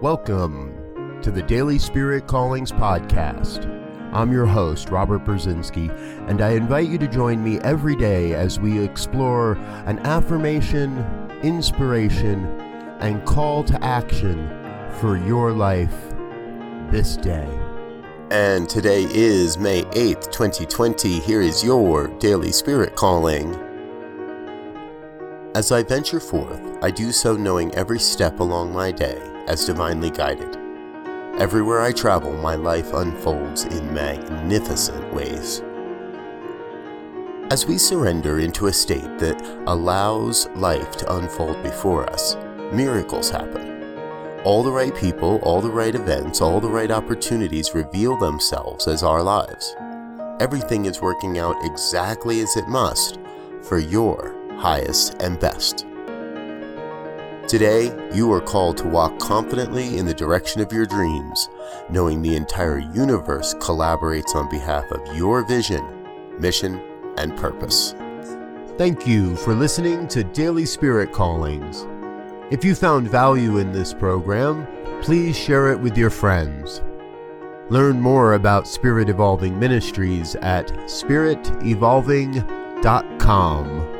Welcome to the Daily Spirit Callings Podcast. I'm your host, Robert Brzezinski, and I invite you to join me every day as we explore an affirmation, inspiration, and call to action for your life this day. And today is May 8th, 2020. Here is your Daily Spirit Calling. As I venture forth, I do so knowing every step along my day as divinely guided. Everywhere I travel, my life unfolds in magnificent ways. As we surrender into a state that allows life to unfold before us, miracles happen. All the right people, all the right events, all the right opportunities reveal themselves as our lives. Everything is working out exactly as it must for your highest and best. Today, you are called to walk confidently in the direction of your dreams, knowing the entire universe collaborates on behalf of your vision, mission, and purpose. Thank you for listening to Daily Spirit Callings. If you found value in this program, please share it with your friends. Learn more about Spirit Evolving Ministries at spiritevolving.com.